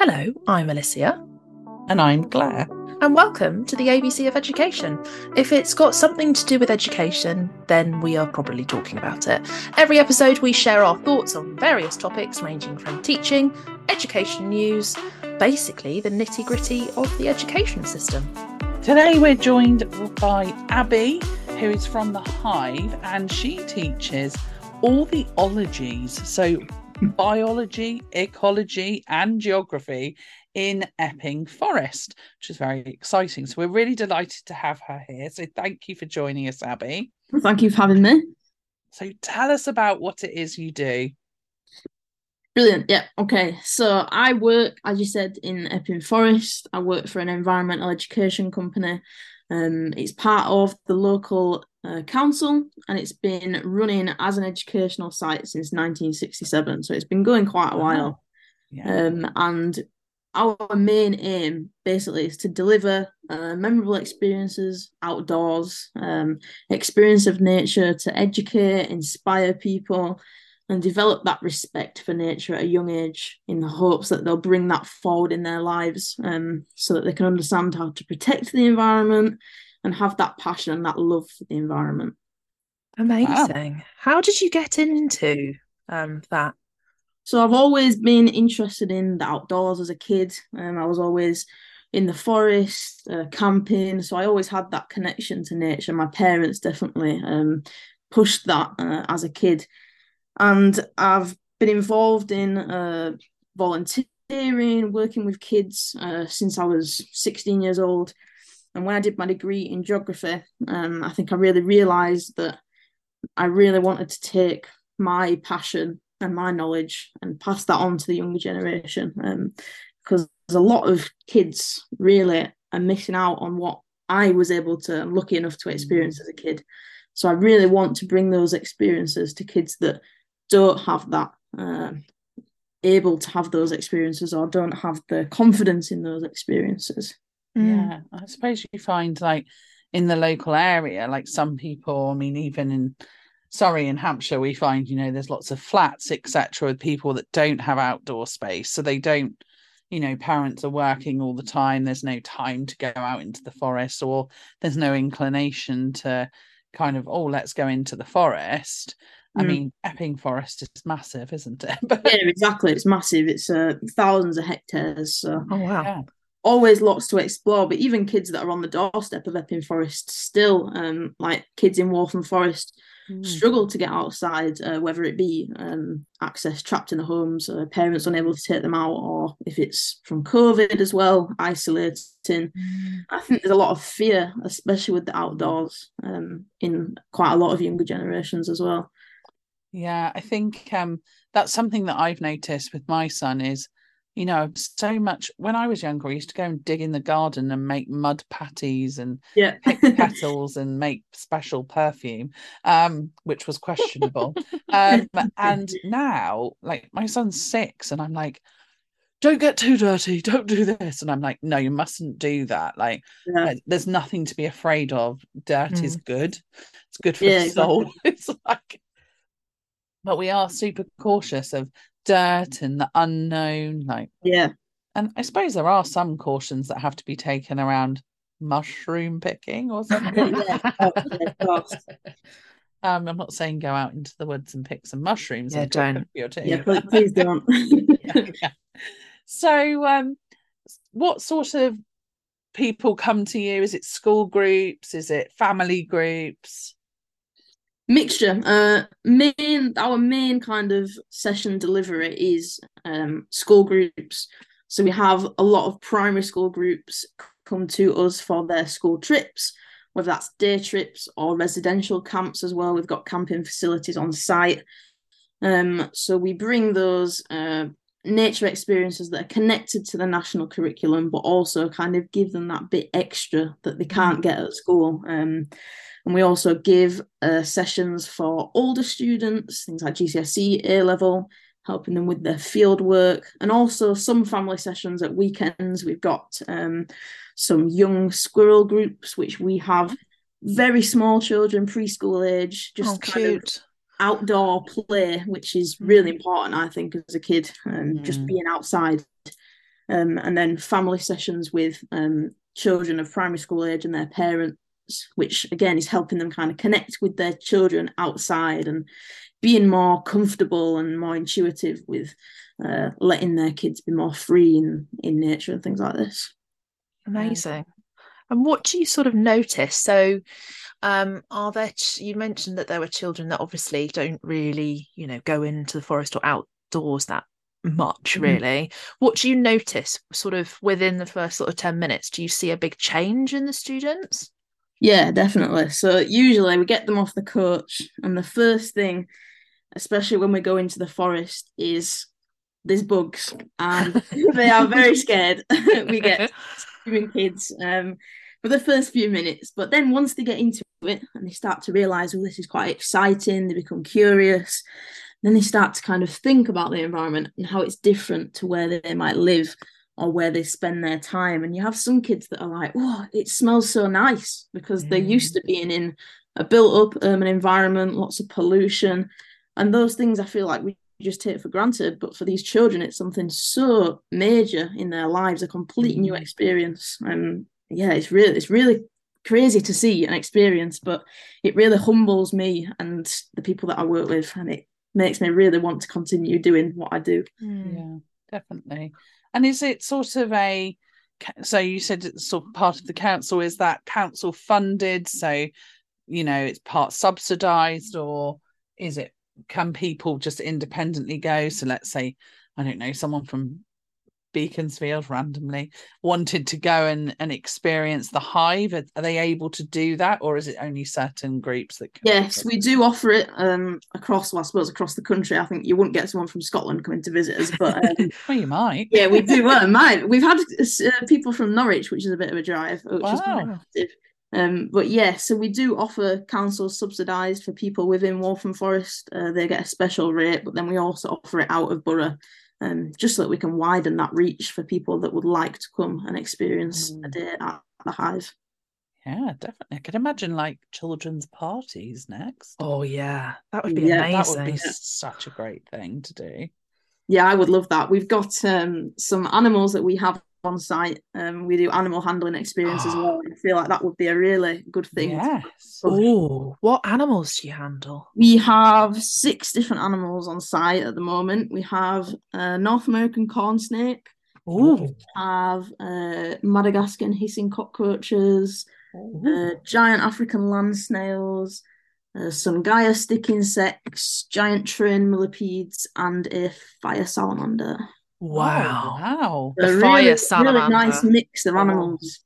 Hello, I'm Allicia. And I'm Claire. And welcome to the ABC of Education. If it's got something to do with education, then we are probably talking about it. Every episode, we share our thoughts on various topics ranging from teaching, education news, basically the nitty gritty of the education system. Today, we're joined by Abi, who is from the Hive, and she teaches all the ologies. So, biology, ecology, and geography in Epping Forest, which is very exciting. So we're really delighted to have her here. So thank you for joining us, Abi. Thank you for having me. So tell us about what it is you do. Brilliant. Yeah. Okay. So I work, as you said, in Epping Forest. I work for an environmental education company. Um, it's part of the local uh, council and it's been running as an educational site since 1967. So it's been going quite a while. Yeah. Um, and our main aim basically is to deliver uh, memorable experiences outdoors, um, experience of nature to educate, inspire people, and develop that respect for nature at a young age in the hopes that they'll bring that forward in their lives um, so that they can understand how to protect the environment and have that passion and that love for the environment. Amazing. Wow. How did you get into um, that? So I've always been interested in the outdoors as a kid. Um, I was always in the forest, uh, camping. So I always had that connection to nature. My parents definitely um, pushed that uh, as a kid. And I've been involved in uh, volunteering, working with kids uh, since I was 16 years old. And when I did my degree in geography, um, I think I really realised that I really wanted to take my passion and my knowledge and pass that on to the younger generation. Um, because a lot of kids really are missing out on what I was able to, I'm lucky enough to experience as a kid. So I really want to bring those experiences to kids that don't have that, uh, able to have those experiences or don't have the confidence in those experiences. Mm. Yeah, I suppose you find like in the local area, like some people, I mean, even in sorry, in Hampshire, we find, you know, there's lots of flats, etc., with people that don't have outdoor space. So they don't, you know, parents are working all the time. There's no time to go out into the forest, or there's no inclination to kind of, oh, let's go into the forest. I mm. mean, Epping Forest is massive, isn't it? yeah, exactly. It's massive. It's uh, thousands of hectares. So. Oh wow! Always lots to explore. But even kids that are on the doorstep of Epping Forest, still, um, like kids in Waltham Forest, mm. struggle to get outside, uh, whether it be um, access trapped in the homes, uh, parents unable to take them out, or if it's from COVID as well, isolating. Mm. I think there's a lot of fear, especially with the outdoors, um, in quite a lot of younger generations as well. Yeah, I think um, that's something that I've noticed with my son is you know, so much. When I was younger, I used to go and dig in the garden and make mud patties and yeah. pick petals and make special perfume, um, which was questionable. um, and now, like, my son's six, and I'm like, don't get too dirty don't do this and i'm like no you mustn't do that like yeah. there's nothing to be afraid of dirt mm. is good it's good for yeah, the soul exactly. it's like but we are super cautious of dirt and the unknown like yeah. and i suppose there are some cautions that have to be taken around mushroom picking or something. yeah, um i'm not saying go out into the woods and pick some mushrooms yeah don't. yeah please don't. Yeah, yeah. so um what sort of people come to you? Is it school groups? Is it family groups mixture. Uh main our main kind of session delivery is um school groups. So we have a lot of primary school groups come to us for their school trips whether that's day trips or residential camps as well. We've got camping facilities on site. Um so we bring those uh nature experiences that are connected to the national curriculum but also kind of give them that bit extra that they can't get at school. Um and we also give uh, sessions for older students, things like GCSE, A level, helping them with their field work, and also some family sessions at weekends. We've got um, some young squirrel groups, which we have very small children, preschool age, just oh, cute. outdoor play, which is really mm. important, I think, as a kid, and um, mm. just being outside. um, and then family sessions with um, children of primary school age and their parents, which again is helping them kind of connect with their children outside and being more comfortable and more intuitive with uh, letting their kids be more free in in nature and things like this. Amazing. And what do you sort of notice? So, um, are there? Ch- you mentioned that there were children that obviously don't really, you know, go into the forest or outdoors that much. Mhm. Really, what do you notice? Sort of within the first sort of ten minutes, do you see a big change in the students? Yeah, definitely. So usually we get them off the coach, and the first thing, especially when we go into the forest, is there's bugs, and they are very scared. we get screaming kids um, for the first few minutes, but then once they get into it and they start to realize, oh, this is quite exciting, they become curious. Then they start to kind of think about the environment and how it's different to where they might live or where they spend their time. And you have some kids that are like, oh, it smells so nice because they're used to being in a built up urban environment, lots of pollution. And those things I feel like we just take for granted. But for these children, it's something so major in their lives, a complete new Mm. experience. And yeah, it's really, it's really crazy to see and experience, but it really humbles me and the people that I work with. And it makes me really want to continue doing what I do. Hmm. Yeah, definitely. And is it sort of a so you said it's sort of part of the council, is that council funded? So, you know, it's part subsidized, or is it can people just independently go? So let's say, I don't know, someone from Beaconsfield randomly wanted to go and, and experience the hive. Are, are they able to do that, or is it only certain groups that can Yes, we do offer it um, across, well, I suppose across the country. I think you wouldn't get someone from Scotland coming to visit us, but um, Well, you might. yeah, we do. Well, might. We've had uh, people from Norwich, which is a bit of a drive, which is quite Wow. active. Um, but yeah, so we do offer council subsidised for people within Waltham Forest. Uh, they get a special rate, but then we also offer it out of borough, um, just so that we can widen that reach for people that would like to come and experience a Mm. day at the Hive. Yeah, definitely. I could imagine like children's parties next. Oh yeah, that would be Yeah, that would amazing. be such a great thing to do. Yeah, I would love that. We've got um, some animals that we have on site. Um, we do animal handling experience as well. I feel like that would be a really good thing. Yes. Oh, what animals do you handle? We have six different animals on site at the moment. We have a North American corn snake, Oh, have uh, Madagascan hissing cockroaches, uh, giant African land snails, uh, some Gaia stick insects, giant train millipedes, and a fire salamander. Wow. wow. The a fire really, really nice mix of Oh. animals.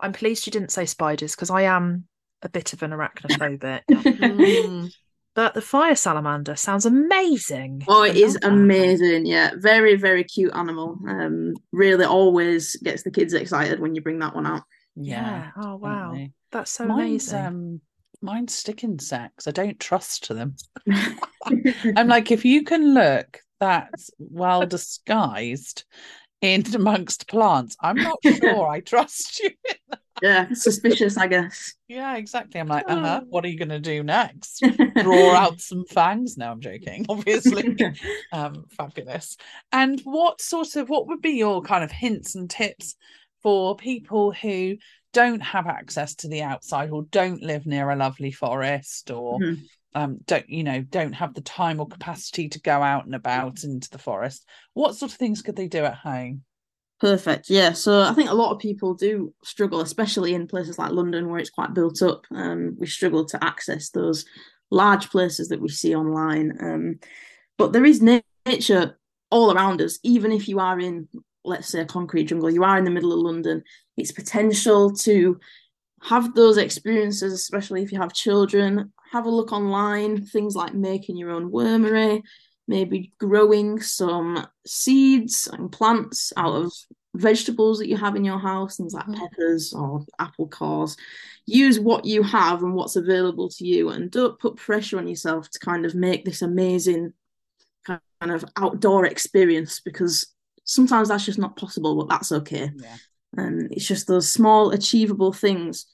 I'm pleased you didn't say spiders because I am a bit of an arachnophobic. Mm. but the fire salamander sounds amazing. Oh, it is amazing. Yeah, very, very cute animal. Um, really always gets the kids excited when you bring that one out. Yeah. Yeah. Oh wow, definitely. that's so Mine's amazing. um mine's stick insects. I don't trust them. I'm like, if you can look that well disguised in amongst plants, I'm not sure I trust you. yeah, suspicious, I guess. Yeah, exactly. I'm like, uh-huh. Oh. What are you gonna do next? Draw out some fangs? No, I'm joking, obviously. um, fabulous. And what sort of what would be your kind of hints and tips for people who don't have access to the outside or don't live near a lovely forest or Mhm. Um, don't you know don't have the time or capacity to go out and about into the forest what sort of things could they do at home Perfect. Yeah. So I think a lot of people do struggle, especially in places like London where it's quite built up. Um, we struggle to access those large places that we see online. Um, but there is nature all around us, even if you are in, let's say, a concrete jungle, you are in the middle of London. It's potential to have those experiences, especially if you have children. Have a look online, things like making your own wormery, maybe growing some seeds and plants out of vegetables that you have in your house, things like Mhm. peppers or apple cores. Use what you have and what's available to you, and don't put pressure on yourself to kind of make this amazing kind of outdoor experience because sometimes that's just not possible, but that's okay. yeah And it's just those small, achievable things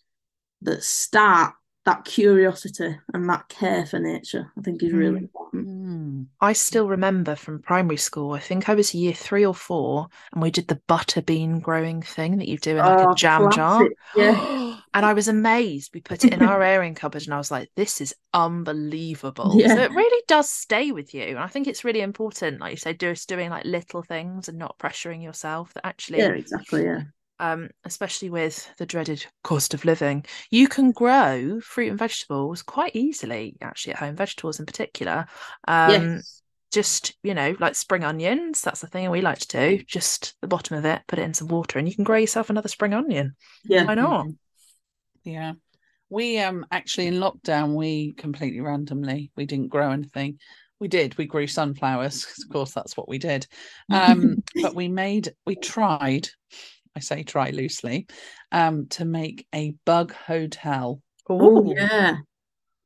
that start that curiosity and that care for nature, I think is really Mm. important. Mm. I still remember from primary school, I think I was year three or four, and we did the butter bean growing thing that you do in like Oh, a jam jar. Yeah. And I was amazed. We put it in our airing cupboard, and I was like, this is unbelievable. Yeah. So it really does stay with you. And I think it's really important, like you say, just doing like little things and not pressuring yourself that actually Yeah, exactly. Yeah. Um, especially with the dreaded cost of living, you can grow fruit and vegetables quite easily, actually, at home, vegetables in particular. Um, yes. Just, you know, like spring onions, that's the thing we like to do. Just the bottom of it, put it in some water, and you can grow yourself another spring onion. Yeah. Why not? Yeah. We um actually in lockdown we completely randomly we didn't grow anything. We did. We grew sunflowers. Of course, that's what we did. Um, but we made we tried. I say try loosely, um, to make a bug hotel. Oh yeah.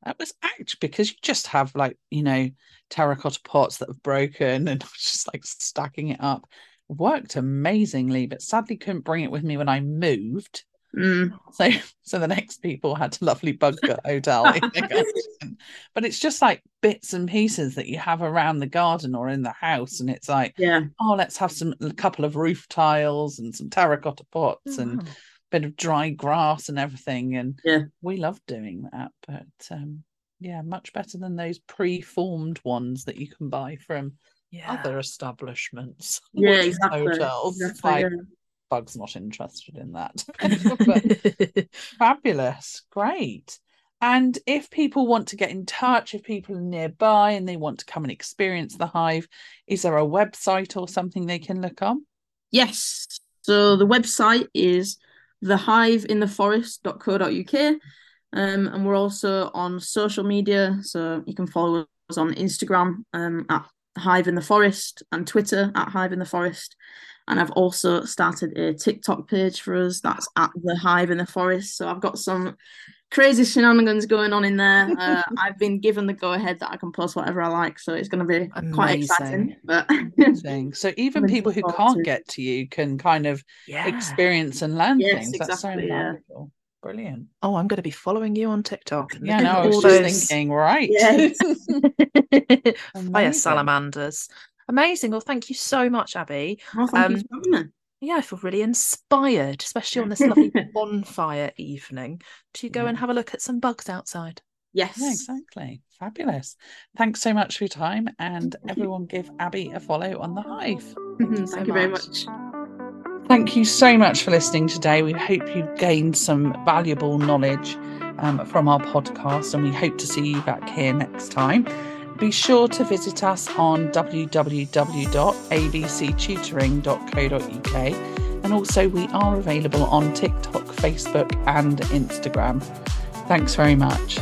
That was actually because you just have like you know terracotta pots that have broken and just like stacking it up. Worked amazingly, but sadly couldn't bring it with me when I moved. Mm. So, so the next people had a lovely bug gut hotel. in their garden. but it's just like bits and pieces that you have around the garden or in the house, and it's like, Yeah. oh, let's have some a couple of roof tiles and some terracotta pots and Oh. a bit of dry grass and everything. And Yeah. we love doing that. But um, yeah, much better than those pre-formed ones that you can buy from Yeah. other establishments. Yeah. Exactly. Hotels. exactly Like, yeah. Bug's not interested in that. Fabulous. Great. And if people want to get in touch, if people are nearby and they want to come and experience the hive, is there a website or something they can look on? Yes. So the website is thehiveintheforest.co.uk. Um, and we're also on social media. So you can follow us on Instagram um, at Hive in the Forest and Twitter at Hive in the Forest. And I've also started a TikTok page for us that's at the Hive in the Forest. So I've got some crazy shenanigans going on in there. Uh, I've been given the go ahead that I can post whatever I like. So it's going to be quite exciting. Amazing. But So even people who can't to. get to you can kind of yeah. experience and learn Yes, things. That's so exactly, yeah. valuable. Brilliant. Oh, I'm going to be following you on TikTok. and Yeah, no, at I was all just those thinking, right. Yes. fire salamanders. Amazing. Well, thank you so much, Abi. oh, thank you Um, for. Yeah, I feel really inspired, especially on this lovely bonfire evening, to go and have a look at some bugs outside. Yes. Yeah, exactly. Fabulous. Thanks so much for your time. And everyone give Abi a follow on the hive. Thank you so you very much. much. Thank you so much for listening today. We hope you've gained some valuable knowledge um, from our podcast, and we hope to see you back here next time. Be sure to visit us on www.abctutoring.co.uk, and also we are available on TikTok, Facebook, and Instagram. Thanks very much.